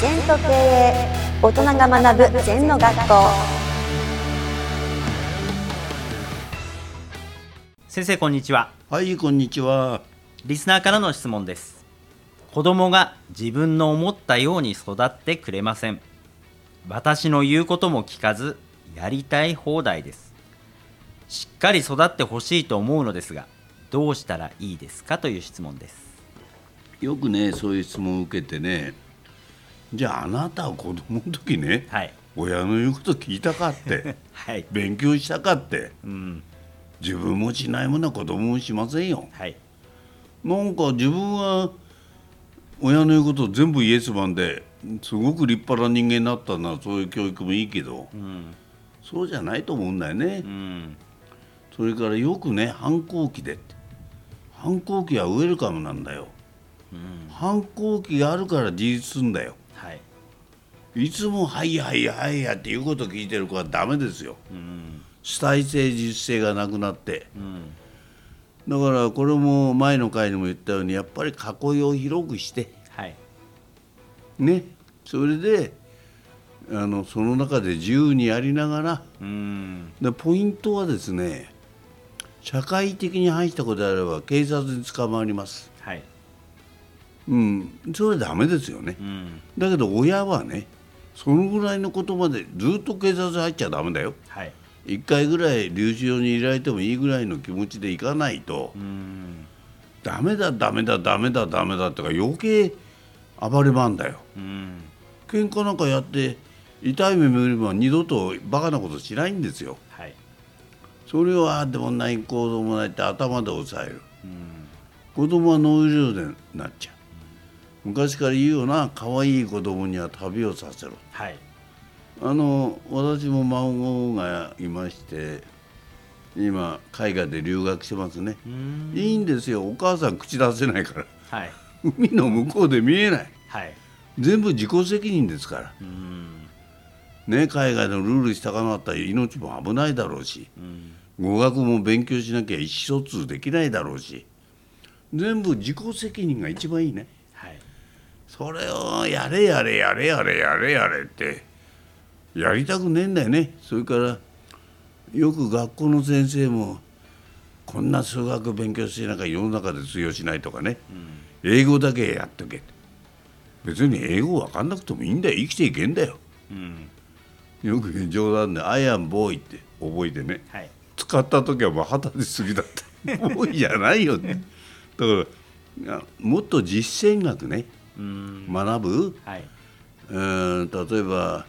全と経営大人が学ぶ全の学校。先生こんにちは。はい、こんにちは。リスナーからの質問です。子供が自分の思ったように育ってくれません。私の言うことも聞かずやりたい放題です。しっかり育ってほしいと思うのですがどうしたらいいですかという質問です。よくね、そういう質問を受けてね、じゃああなたは子供の時ね、はい親の言うこと聞いたかって、はい勉強したかって、うん自分もしないものは子供もしませんよ。はいなんか自分は親の言うことを全部イエスマンですごく立派な人間になったなそういう教育もいいけど、うんそうじゃないと思うんだよね。うんそれからよくね反抗期で反抗期はウェルカムなんだよ。うん反抗期があるから自立するんだよ。はい。いつも「はいはいはいや」って言うこと聞いてる子はダメですよ。うん主体性自主性がなくなって。うんだからこれも前の回にも言ったようにやっぱり囲いを広くして。はい。ね。それであのその中で自由にやりながら。うん。でポイントはですね社会的に反したことであれば警察に捕まります。はいうん。それはダメですよね。うん。だけど親はねそのぐらいのことまでずっと警察入っちゃダメだよ。はい。一回ぐらい留置場にいられてもいいぐらいの気持ちでいかないと。うん。ダメだダメだダメだダメだってか余計暴れまんだよ。うん。喧嘩なんかやって痛い目見れば二度とバカなことしないんですよ。はい。それをああでもないこうでもないって頭で抑える。うん。子供は脳異常でなっちゃう昔から言うよな可愛い子供には旅をさせろ。はい。あの私も孫がいまして今海外で留学してますね。うん。いいんですよ。お母さん口出せないから。はい。海の向こうで見えない。はい。全部自己責任ですから。うん。ね海外のルールしたかなかったら命も危ないだろうしうん。語学も勉強しなきゃ意思疎通できないだろうし全部自己責任が一番いいね。はいそれをやれやれやれやれやれやれってやりたくねえんだよね。それからよく学校の先生もこんな数学勉強してなんか世の中で通用しないとかね。英語だけやっとけ。別に英語分かんなくてもいいんだよ。生きていけんだよ。うんよく冗談で「I am boy」って覚えてね。はい。使った時はもう二十歳過ぎだったボーイじゃないよねだからもっと実践学ね。うん学ぶ？はい。うん例えば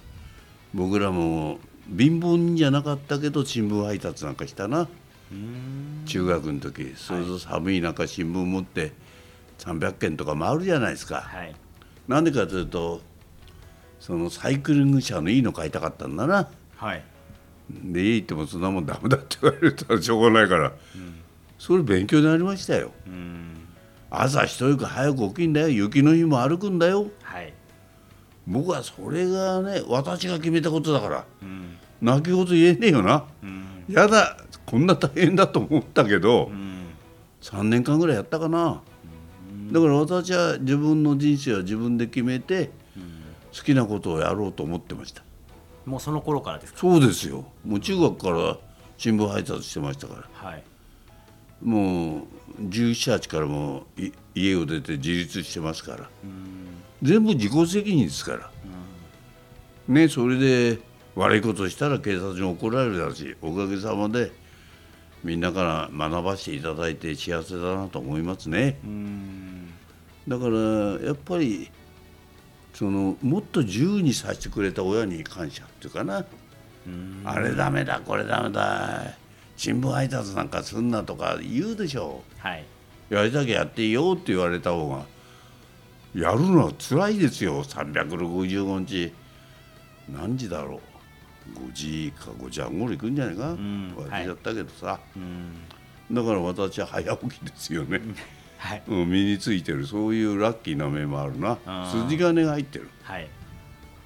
僕らも貧乏人じゃなかったけど新聞配達なんかしたな。うん。中学の時。それと寒い中新聞持って300件とか回るじゃないですか。はい。なんでかというとそのサイクリング車のいいの買いたかったんだな。はい。で家行ってもそんなもんダメだって言われたらしょうがないから、それ勉強になりましたよ。うん朝一人か早く起きんだよ。雪の日も歩くんだよ。はい。僕はそれがね私が決めたことだから。うん。泣き言言えねえよな。うん。やだこんな大変だと思ったけど、うん。3年間ぐらいやったかな、だから私は自分の人生は自分で決めて好きなことをやろうと思ってました。もうその頃からですか？そうですよ。もう中学から新聞配達してましたから。はいもう1718からも家を出て自立してますから。うん全部自己責任ですから、ねそれで悪いことしたら警察に怒られるだしおかげさまでみんなから学ばせていただいて幸せだなと思いますね。うんだからやっぱりそのもっと自由にさせてくれた親に感謝っていうかな、うん。あれダメだこれダメだ新聞配達なんかすんなとか言うでしょ。はい。やりたきゃやっていいよって言われた方がやるのは辛いですよ。365日。何時だろう。5時か5時半ごろ行くんじゃないか、ん。忘れちゃったけどさ、うん。だから私は早起きですよね、はい。うん、身についてる。そういうラッキーな面もあるな。筋金が入ってる。はい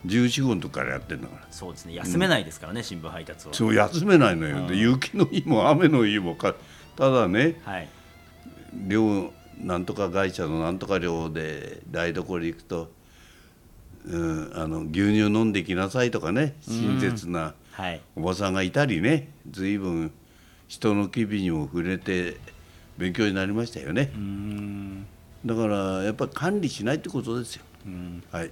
14号の時からやってんだから。そうですね。休めないですからね、新聞配達は。そう休めないのよ、で雪の日も雨の日もかただねはい。寮なんとか会社のなんとか寮で台所行くとうん、あの牛乳飲んできなさいとかね親切なはい。おばさんがいたりね随分人の機微にも触れて勉強になりましたよね。うーん。だからやっぱり管理しないってことですよ。うん。はい、